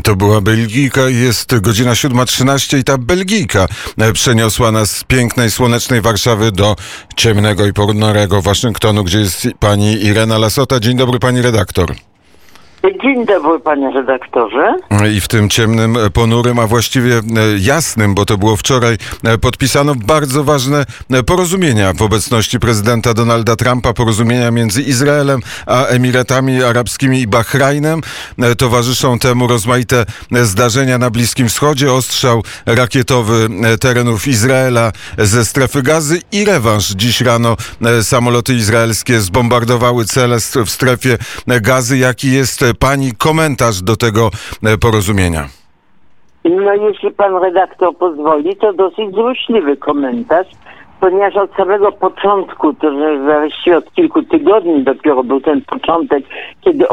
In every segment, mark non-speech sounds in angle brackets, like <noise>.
To była Belgijka, jest godzina 7.13 i ta Belgijka e, przeniosła nas z pięknej, słonecznej Warszawy do ciemnego i ponurego Waszyngtonu, gdzie jest pani Irena Lasota. Dzień dobry pani redaktor. Dzień dobry, panie redaktorze. I w tym ciemnym, e, ponurym, a właściwie e, jasnym, bo to było wczoraj, e, podpisano bardzo ważne porozumienia w obecności prezydenta Donalda Trumpa, porozumienia między Izraelem a Emiratami Arabskimi i Bahrajnem. Towarzyszą temu rozmaite zdarzenia na Bliskim Wschodzie, ostrzał rakietowy terenów Izraela ze strefy gazy i rewanż. Dziś rano samoloty izraelskie zbombardowały cele w strefie gazy. Jaki jest pani komentarz do tego e, porozumienia? No jeśli pan redaktor pozwoli, to dosyć złośliwy komentarz, ponieważ od samego początku, to właściwie od kilku tygodni dopiero był ten początek, kiedy e,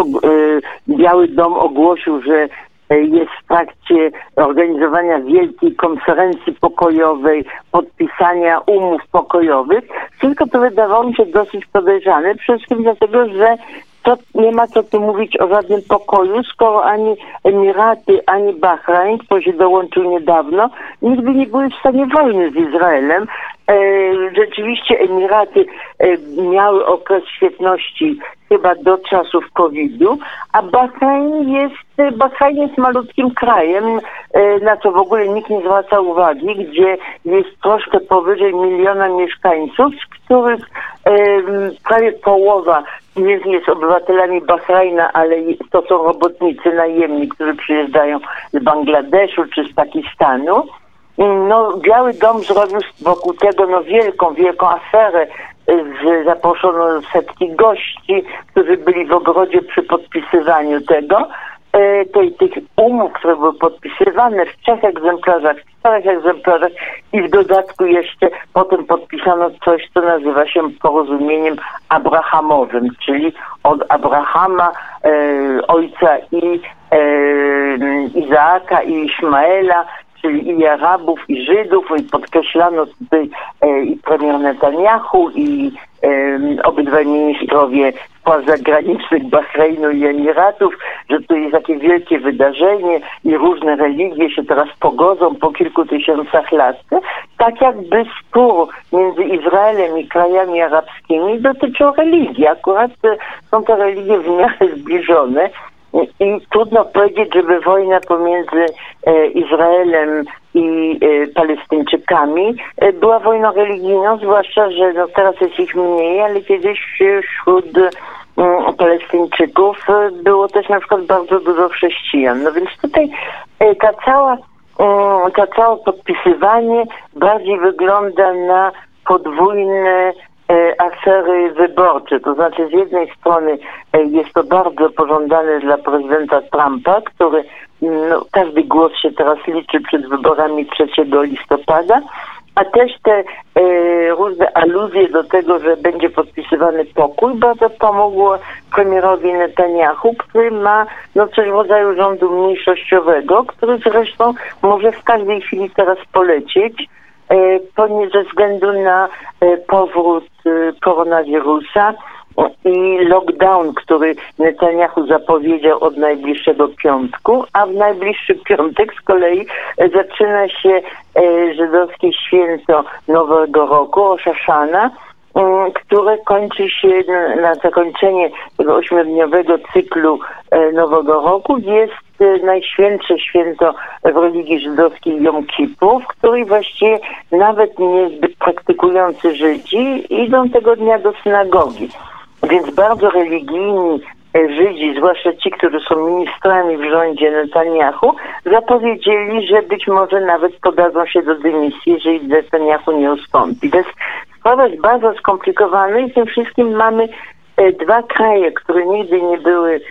Biały Dom ogłosił, że e, jest w trakcie organizowania wielkiej konferencji pokojowej, podpisania umów pokojowych. Wszystko to wydawało mi się dosyć podejrzane, przede wszystkim dlatego, że to nie ma co tu mówić o żadnym pokoju, skoro ani Emiraty, ani Bahrajn, który się dołączył niedawno, nigdy nie były w stanie wojny z Izraelem. E, rzeczywiście Emiraty e, miały okres świetności chyba do czasów COVID-u, a Bahrajn jest, Bahrajn jest malutkim krajem, e, na co w ogóle nikt nie zwraca uwagi, gdzie jest troszkę powyżej miliona mieszkańców, z których prawie połowa nie jest obywatelami Bahrajna, ale to są robotnicy najemni, którzy przyjeżdżają z Bangladeszu czy z Pakistanu. No, Biały Dom zrobił wokół tego no, wielką, wielką aferę. Z, zaproszono setki gości, którzy byli w ogrodzie przy podpisywaniu tego. E, tej, tych umów, które były podpisywane w trzech egzemplarzach, w czterech egzemplarzach i w dodatku jeszcze potem podpisano coś, co nazywa się porozumieniem abrahamowym, czyli od Abrahama, e, ojca i e, Izaaka i Ismaela, czyli i Arabów, i Żydów, i podkreślano tutaj e, i premier Netanyahu, i e, obydwaj ministrowie spraw zagranicznych Bahrajnu i Emiratów, że to jest takie wielkie wydarzenie i różne religie się teraz pogodzą po kilku tysiącach lat. Tak jakby spór między Izraelem i krajami arabskimi dotyczył religii. Akurat są to religie w miarę zbliżone i trudno powiedzieć, żeby wojna pomiędzy e, Izraelem i e, Palestyńczykami e, była wojną religijną, zwłaszcza, że no teraz jest ich mniej, ale kiedyś wśród mm, Palestyńczyków było też na przykład bardzo dużo chrześcijan. No więc tutaj ta cała, mm, to całe podpisywanie bardziej wygląda na podwójne afery wyborcze. To znaczy z jednej strony e, jest to bardzo pożądane dla prezydenta Trumpa, który no, każdy głos się teraz liczy przed wyborami 3 listopada, a też te e, różne aluzje do tego, że będzie podpisywany pokój, bardzo pomogło premierowi Netanyahu, który ma no, coś w rodzaju rządu mniejszościowego, który zresztą może w każdej chwili teraz polecieć E, ze względu na e, powrót e, koronawirusa i lockdown, który Netanyahu zapowiedział od najbliższego piątku, a w najbliższy piątek z kolei zaczyna się żydowskie święto Nowego Roku, Oszaszana, które kończy się na zakończenie tego ośmiodniowego cyklu Nowego Roku. Jest najświętsze święto w religii żydowskiej Jom Kippur, w której właściwie nawet niezbyt praktykujący Żydzi idą tego dnia do synagogi. Więc bardzo religijni e, Żydzi, zwłaszcza ci, którzy są ministrami w rządzie Netanyahu, zapowiedzieli, że być może nawet podadzą się do dymisji, jeżeli Netanyahu nie ustąpi. Więc Sprawa jest bardzo skomplikowana i tym wszystkim mamy e, dwa kraje, które nigdy nie były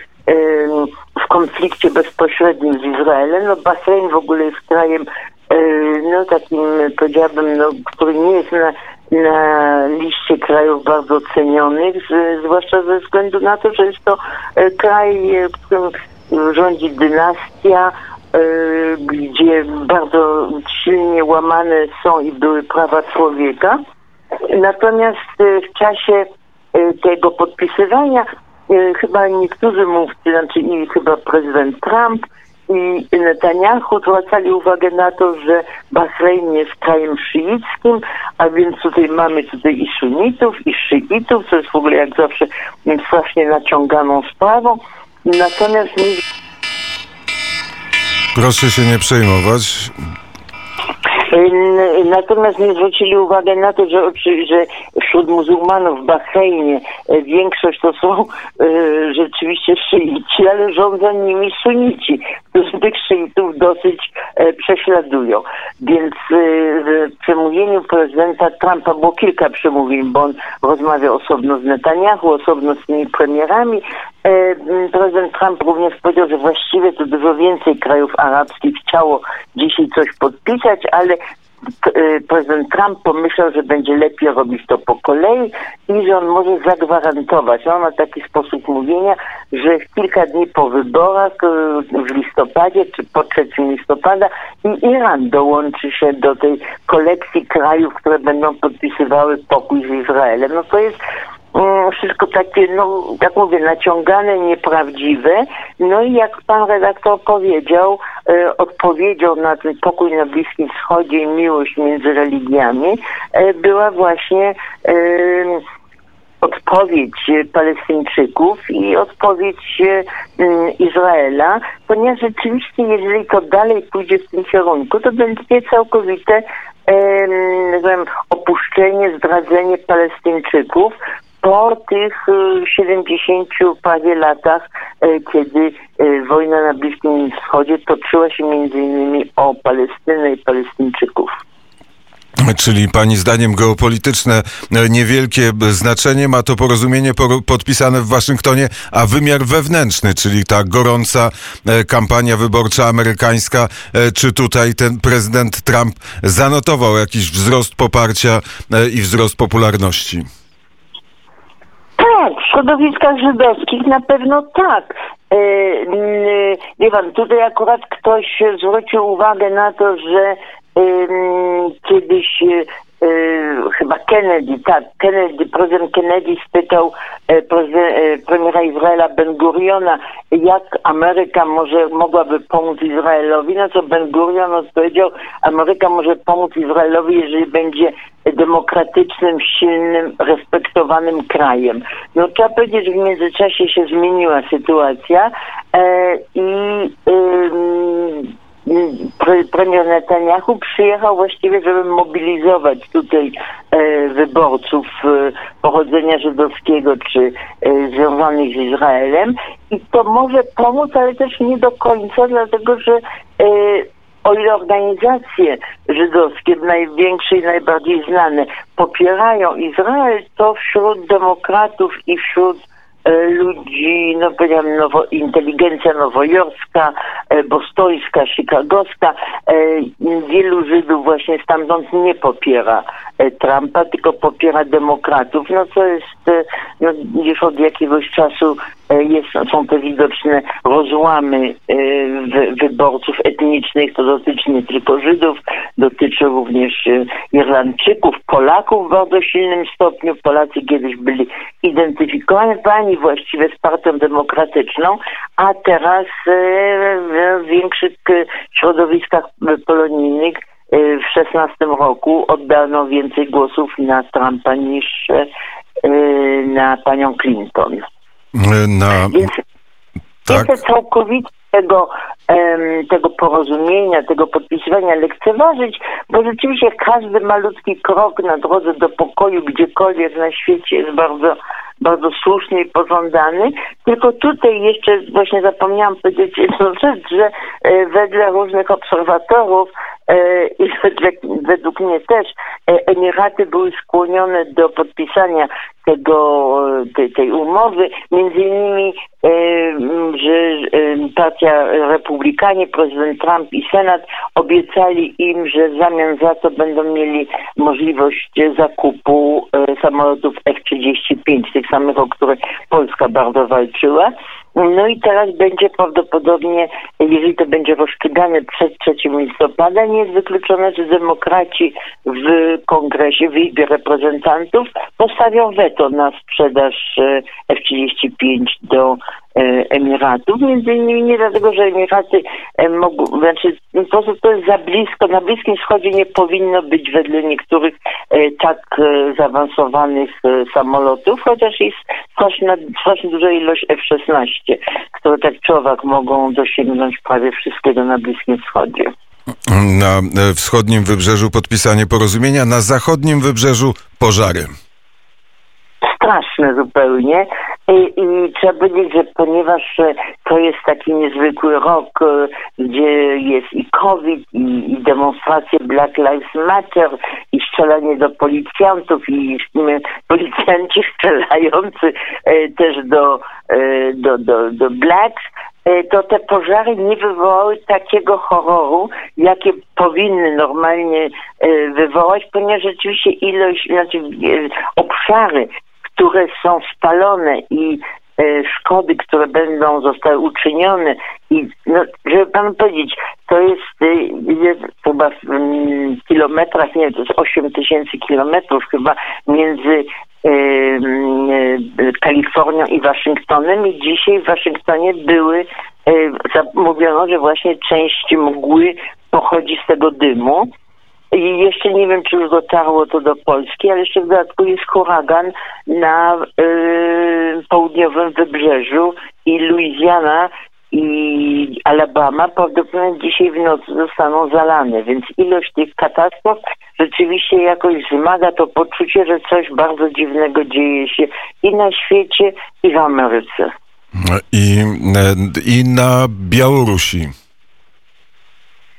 konflikcie bezpośrednim z Izraelem. No Bahrein w ogóle jest krajem e, no takim powiedziałabym, no, który nie jest na, na liście krajów bardzo cenionych, zwłaszcza ze względu na to, że jest to e, kraj, w którym rządzi dynastia, gdzie bardzo silnie łamane są i były prawa człowieka. Natomiast w czasie tego podpisywania chyba niektórzy mówcy, znaczy i chyba prezydent Trump i Netanyahu zwracali uwagę na to, że Bahrein jest krajem szyickim, a więc tutaj mamy tutaj i sunitów, i szyitów, co jest w ogóle jak zawsze strasznie naciąganą sprawą. Natomiast Proszę się nie przejmować. Natomiast nie zwrócili uwagi na to, że, że wśród muzułmanów w Bahreinie e, większość to są e, rzeczywiście szyici, ale rządzą nimi sunici, którzy tych szyitów dosyć prześladują. Więc w przemówieniu prezydenta Trumpa było kilka przemówień, bo on rozmawiał osobno z Netanyahu, osobno z tymi premierami. Prezydent Trump również powiedział, że właściwie to dużo więcej krajów arabskich chciało dzisiaj coś podpisać, ale Y, prezydent Trump pomyślał, że będzie lepiej robić to po kolei i że on może zagwarantować. On ma taki sposób mówienia, że kilka dni po wyborach y, w listopadzie, czy po 3 listopada i Iran dołączy się do tej kolekcji krajów, które będą podpisywały pokój z Izraelem. No to jest Wszystko takie, no jak mówię, naciągane, nieprawdziwe. No i jak pan redaktor powiedział, e, odpowiedzią na ten pokój na Bliskim Wschodzie i miłość między religiami e, była właśnie e, odpowiedź Palestyńczyków i odpowiedź e, Izraela, ponieważ rzeczywiście, jeżeli to dalej pójdzie w tym kierunku, to będzie całkowite e, opuszczenie, zdradzenie Palestyńczyków, po tych 70 y, prawie latach, y, kiedy y, wojna na Bliskim Wschodzie toczyła się między innymi o Palestynę i Palestyńczyków. Czyli pani zdaniem geopolityczne niewielkie znaczenie ma to porozumienie podpisane w Waszyngtonie, a wymiar wewnętrzny, czyli ta gorąca kampania wyborcza amerykańska, czy tutaj ten prezydent Trump zanotował jakiś wzrost poparcia i wzrost popularności? Tak, w środowiskach żydowskich na pewno tak. E, wie pan, tutaj akurat ktoś zwrócił uwagę na to, że kiedyś Y, chyba Kennedy, tak, Kennedy, prezydent Kennedy spytał e, e, premiera Izraela Ben Guriona, jak Ameryka może mogłaby pomóc Izraelowi, na co Ben Gurion odpowiedział, Ameryka może pomóc Izraelowi, jeżeli będzie demokratycznym, silnym, respektowanym krajem. No trzeba powiedzieć, że w międzyczasie się zmieniła sytuacja e, i premier Netanyahu przyjechał właściwie, żeby mobilizować tutaj e, wyborców e, pochodzenia żydowskiego czy e, związanych z Izraelem. I to może pomóc, ale też nie do końca, dlatego że o ile organizacje żydowskie, największe i najbardziej znane, popierają Izrael, to wśród demokratów i wśród E, ludzi, no powiedziałam, nowo, inteligencja nowojorska, e, bostońska, chicagowska. E, wielu Żydów właśnie stamtąd nie popiera Trumpa, tylko popiera demokratów, no co jest no, już od jakiegoś czasu jest, są te widoczne rozłamy wyborców etnicznych, to dotyczy nie tylko Żydów, dotyczy również Irlandczyków, Polaków w bardzo silnym stopniu. Polacy kiedyś byli identyfikowani właściwie z partią demokratyczną, a teraz w większych środowiskach polonijnych w 16 roku oddano więcej głosów na Trumpa niż na panią Clinton. Na... Więc tak. chcę całkowicie tego, tego porozumienia, tego podpisywania lekceważyć, bo rzeczywiście każdy malutki krok na drodze do pokoju gdziekolwiek na świecie jest bardzo bardzo słuszny i pożądany. Tylko tutaj jeszcze właśnie zapomniałam powiedzieć jedną rzecz, że e, wedle różnych obserwatorów e, i wedle, według mnie też e, Emiraty były skłonione do podpisania tego, tej, tej umowy, między innymi, że partia Republikanie, prezydent Trump i Senat obiecali im, że w zamian za to będą mieli możliwość zakupu samolotów F-35, tych samych, o które Polska bardzo walczyła. No i teraz będzie prawdopodobnie, jeżeli to będzie rozstrzygane przed 3 listopada, nie jest wykluczone, że demokraci w kongresie, w Izbie Reprezentantów postawią weto na sprzedaż e, F-35 do Emiratów. Między innymi dlatego, że Emiraty mogą, znaczy po prostu to jest za blisko. Na Bliskim Wschodzie nie powinno być wedle niektórych tak zaawansowanych samolotów, chociaż jest straszna, strasznie duża ilość F-16, które tak człowiek mogą dosięgnąć prawie wszystkiego na Bliskim Wschodzie. Na wschodnim wybrzeżu podpisanie porozumienia, na zachodnim wybrzeżu pożary straszne zupełnie. I, i trzeba powiedzieć, że ponieważ e, to jest taki niezwykły rok, e, gdzie jest i COVID, i, i demonstracje Black Lives Matter, i strzelanie do policjantów, i policjanci <laughs> strzelający e, też do, do, do, do Blacks, to te pożary nie wywołały takiego horroru, jakie powinny normalnie wywołać, ponieważ rzeczywiście ilość, znaczy obszary, które są spalone i e, szkody, które będą zostały uczynione i no, żeby pan powiedzieć, to jest, e, jest chyba w kilometrach, nie wiem, to jest 8 tysięcy kilometrów chyba między e, Kalifornią i Waszyngtonem i dzisiaj w Waszyngtonie były, mówiono, że właśnie część mgły pochodzi z tego dymu i jeszcze nie wiem, czy już dotarło to do Polski, ale jeszcze w dodatku jest huragan na y, południowym wybrzeżu i Louisiana i Alabama prawdopodobnie dzisiaj w nocy zostaną zalane, więc ilość tych katastrof rzeczywiście jakoś wzmaga to poczucie, że coś bardzo dziwnego dzieje się i na świecie, i w Ameryce. I, i na Białorusi.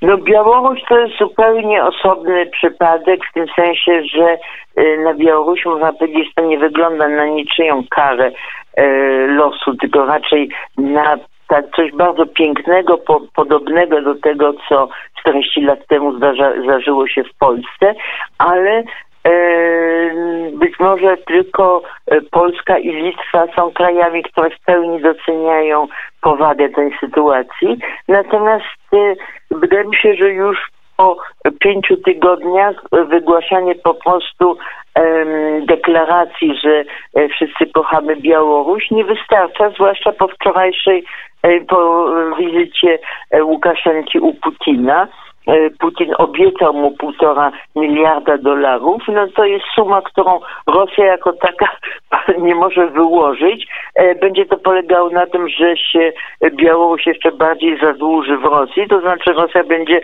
No Białoruś to jest zupełnie osobny przypadek w tym sensie, że y, na Białorusi można powiedzieć, że to nie wygląda na niczyją karę y, losu, tylko raczej na tak coś bardzo pięknego, po, podobnego do tego, co 40 lat temu zdarza, zdarzyło się w Polsce, ale być może tylko e, Polska i Litwa są krajami, które w pełni doceniają powagę tej sytuacji. Natomiast e, wydaje mi się, że już po pięciu tygodniach wygłaszanie po prostu deklaracji, że e, wszyscy kochamy Białoruś nie wystarcza, zwłaszcza po wczorajszej po wizycie Łukaszenki u Putina. E, Putin obiecał mu półtora miliarda dolarów, no to jest suma, którą Rosja jako taka <laughs> nie może wyłożyć. E, będzie to polegało na tym, że się Białoruś jeszcze bardziej zadłuży w Rosji, to znaczy Rosja będzie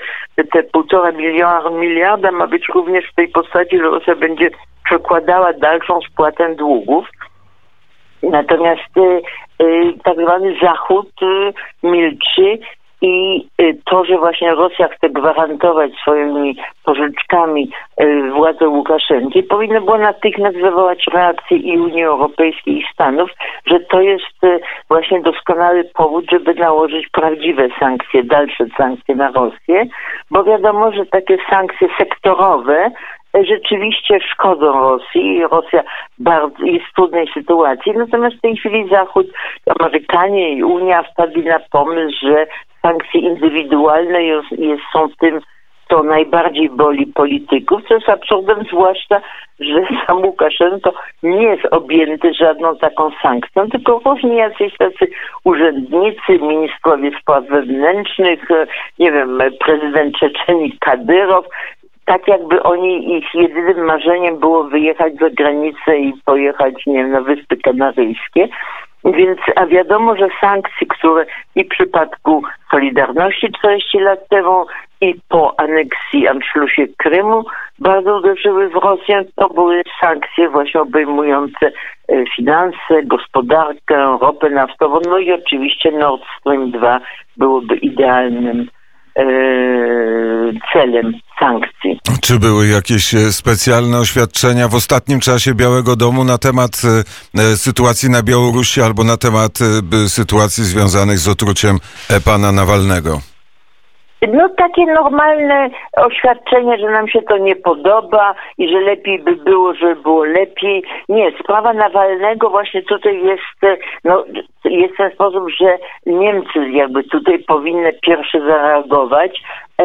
te półtora miliarda, miliarda ma być również w tej postaci, że Rosja będzie przekładała dalszą spłatę długów. Natomiast y, tak zwany Zachód milczy i y, to, że właśnie Rosja chce gwarantować swoimi pożyczkami y, władzę Łukaszenki, powinno było natychmiast wywołać reakcję i Unii Europejskiej i Stanów, że to jest y, właśnie doskonały powód, żeby nałożyć prawdziwe sankcje, dalsze sankcje na Rosję, bo wiadomo, że takie sankcje sektorowe rzeczywiście szkodzą Rosji. Rosja bardzo jest w trudnej sytuacji. Natomiast w tej chwili Zachód, Amerykanie i Unia wpadli na pomysł, że sankcje indywidualne jest, jest, są tym, co najbardziej boli polityków, co jest absurdem, zwłaszcza, że <laughs> sam Łukaszenko nie jest objęty żadną taką sankcją, tylko różni jacyś tacy urzędnicy, ministrowie spraw wewnętrznych, nie wiem, prezydent Czeczeni Kadyrow, tak jakby oni, ich jedynym marzeniem było wyjechać za granicę i pojechać, nie wiem, na Wyspy Kanaryjskie. Więc, a wiadomo, że sankcje, które i w przypadku Solidarności 40 lat temu i po aneksji Anszlusie Krymu bardzo uderzyły w Rosję, to były sankcje właśnie obejmujące e, finanse, gospodarkę, ropę naftową, no i oczywiście Nord Stream 2 byłoby idealnym celem sankcji. Czy były jakieś e, specjalne oświadczenia w ostatnim czasie Białego Domu na temat e, e, sytuacji na Białorusi albo na temat sytuacji związanych z otruciem pana Nawalnego? No takie normalne oświadczenie, że nam się to nie podoba i że lepiej by było, żeby było lepiej. Nie, sprawa Nawalnego właśnie tutaj jest, no, jest ten sposób, że Niemcy jakby tutaj powinny pierwsze zareagować, e,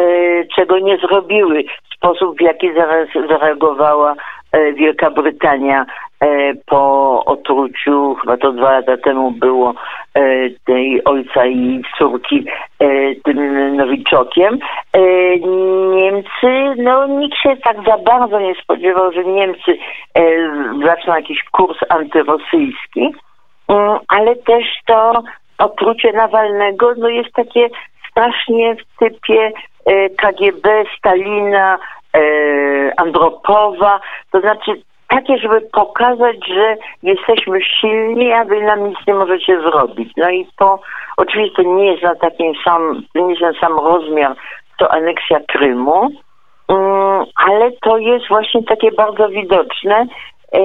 czego nie zrobiły. Sposób, w jaki zareagowała e, Wielka Brytania e, po otruciu, chyba to dwa lata temu było, e, tej ojca i córki e, tym nowiczokiem. E, Niemcy, no nikt się tak za bardzo nie spodziewał, że Niemcy e, zaczną jakiś kurs antyrosyjski, Mm, ale też to otrucie Nawalnego no jest takie strasznie w typie e, KGB, Stalina, e, Andropowa, to znaczy takie, żeby pokazać, że jesteśmy silni, a wy nam nic nie możecie zrobić. No i to oczywiście to nie jest na takim sam, nie jest ten sam rozmiar, to aneksja Krymu, Mm, ale to jest właśnie takie bardzo widoczne e,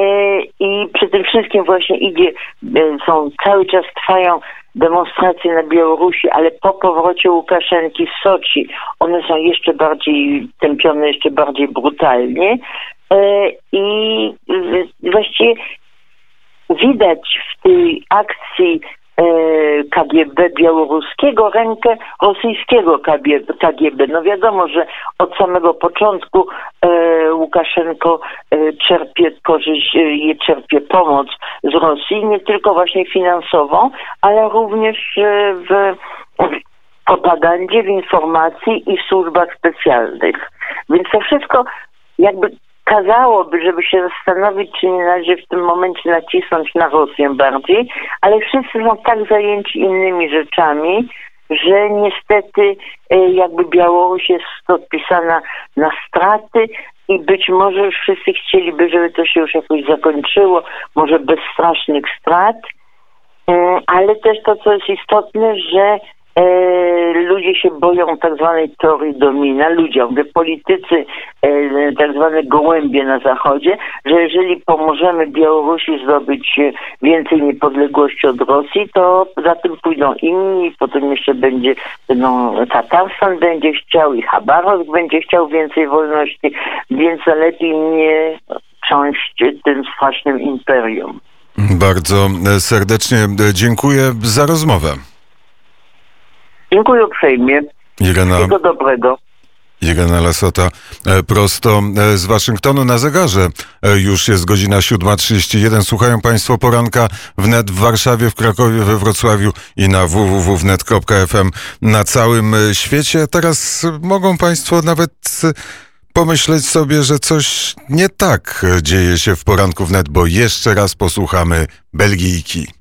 i przy tym wszystkim właśnie idzie, e, są cały czas trwają demonstracje na Białorusi, ale po powrocie Łukaszenki z Soczi one są jeszcze bardziej tępione, jeszcze bardziej brutalnie E, i w- właściwie widać w tej akcji e, KGB białoruskiego rękę rosyjskiego. KGB. No wiadomo, że od samego początku e, Łukaszenko e, czerpie korzyść, e, czerpie pomoc z Rosji, nie tylko właśnie finansową, ale również e, w, propagandzie, w informacji i w służbach specjalnych. Więc to wszystko jakby kazałoby, żeby się zastanowić, czy nie należy w tym momencie nacisnąć na Rosję bardziej, ale wszyscy są tak zajęci innymi rzeczami, że niestety jakby Białoruś jest podpisana na straty i być może już wszyscy chcieliby, żeby to się już jakoś zakończyło, może bez strasznych strat, Mm, ale też to, co jest istotne, że e, ludzie się boją tak zwanej teorii domina, ludzie, mówię, politycy, e, tak zwane gołębie na zachodzie, że jeżeli pomożemy Białorusi zdobyć e, więcej niepodległości od Rosji, to za tym pójdą inni, potem jeszcze będzie, no, Tatarstan będzie chciał i Chabarovsk będzie chciał więcej wolności, więc lepiej nie trząść tym strasznym imperium. Bardzo e, serdecznie e, dziękuję za rozmowę. Dziękuję uprzejmie. Irena, Wszystkiego dobrego. Irena Lasota e, prosto e, z Waszyngtonu na zegarze. E, Już jest godzina 7.31. Słuchają Państwo poranka wnet w Warszawie, w Krakowie, we Wrocławiu i na www.wnet.fm na całym świecie. Teraz mogą Państwo nawet pomyśleć sobie, że coś nie tak dzieje się w poranku wnet, bo jeszcze raz posłuchamy Belgijki.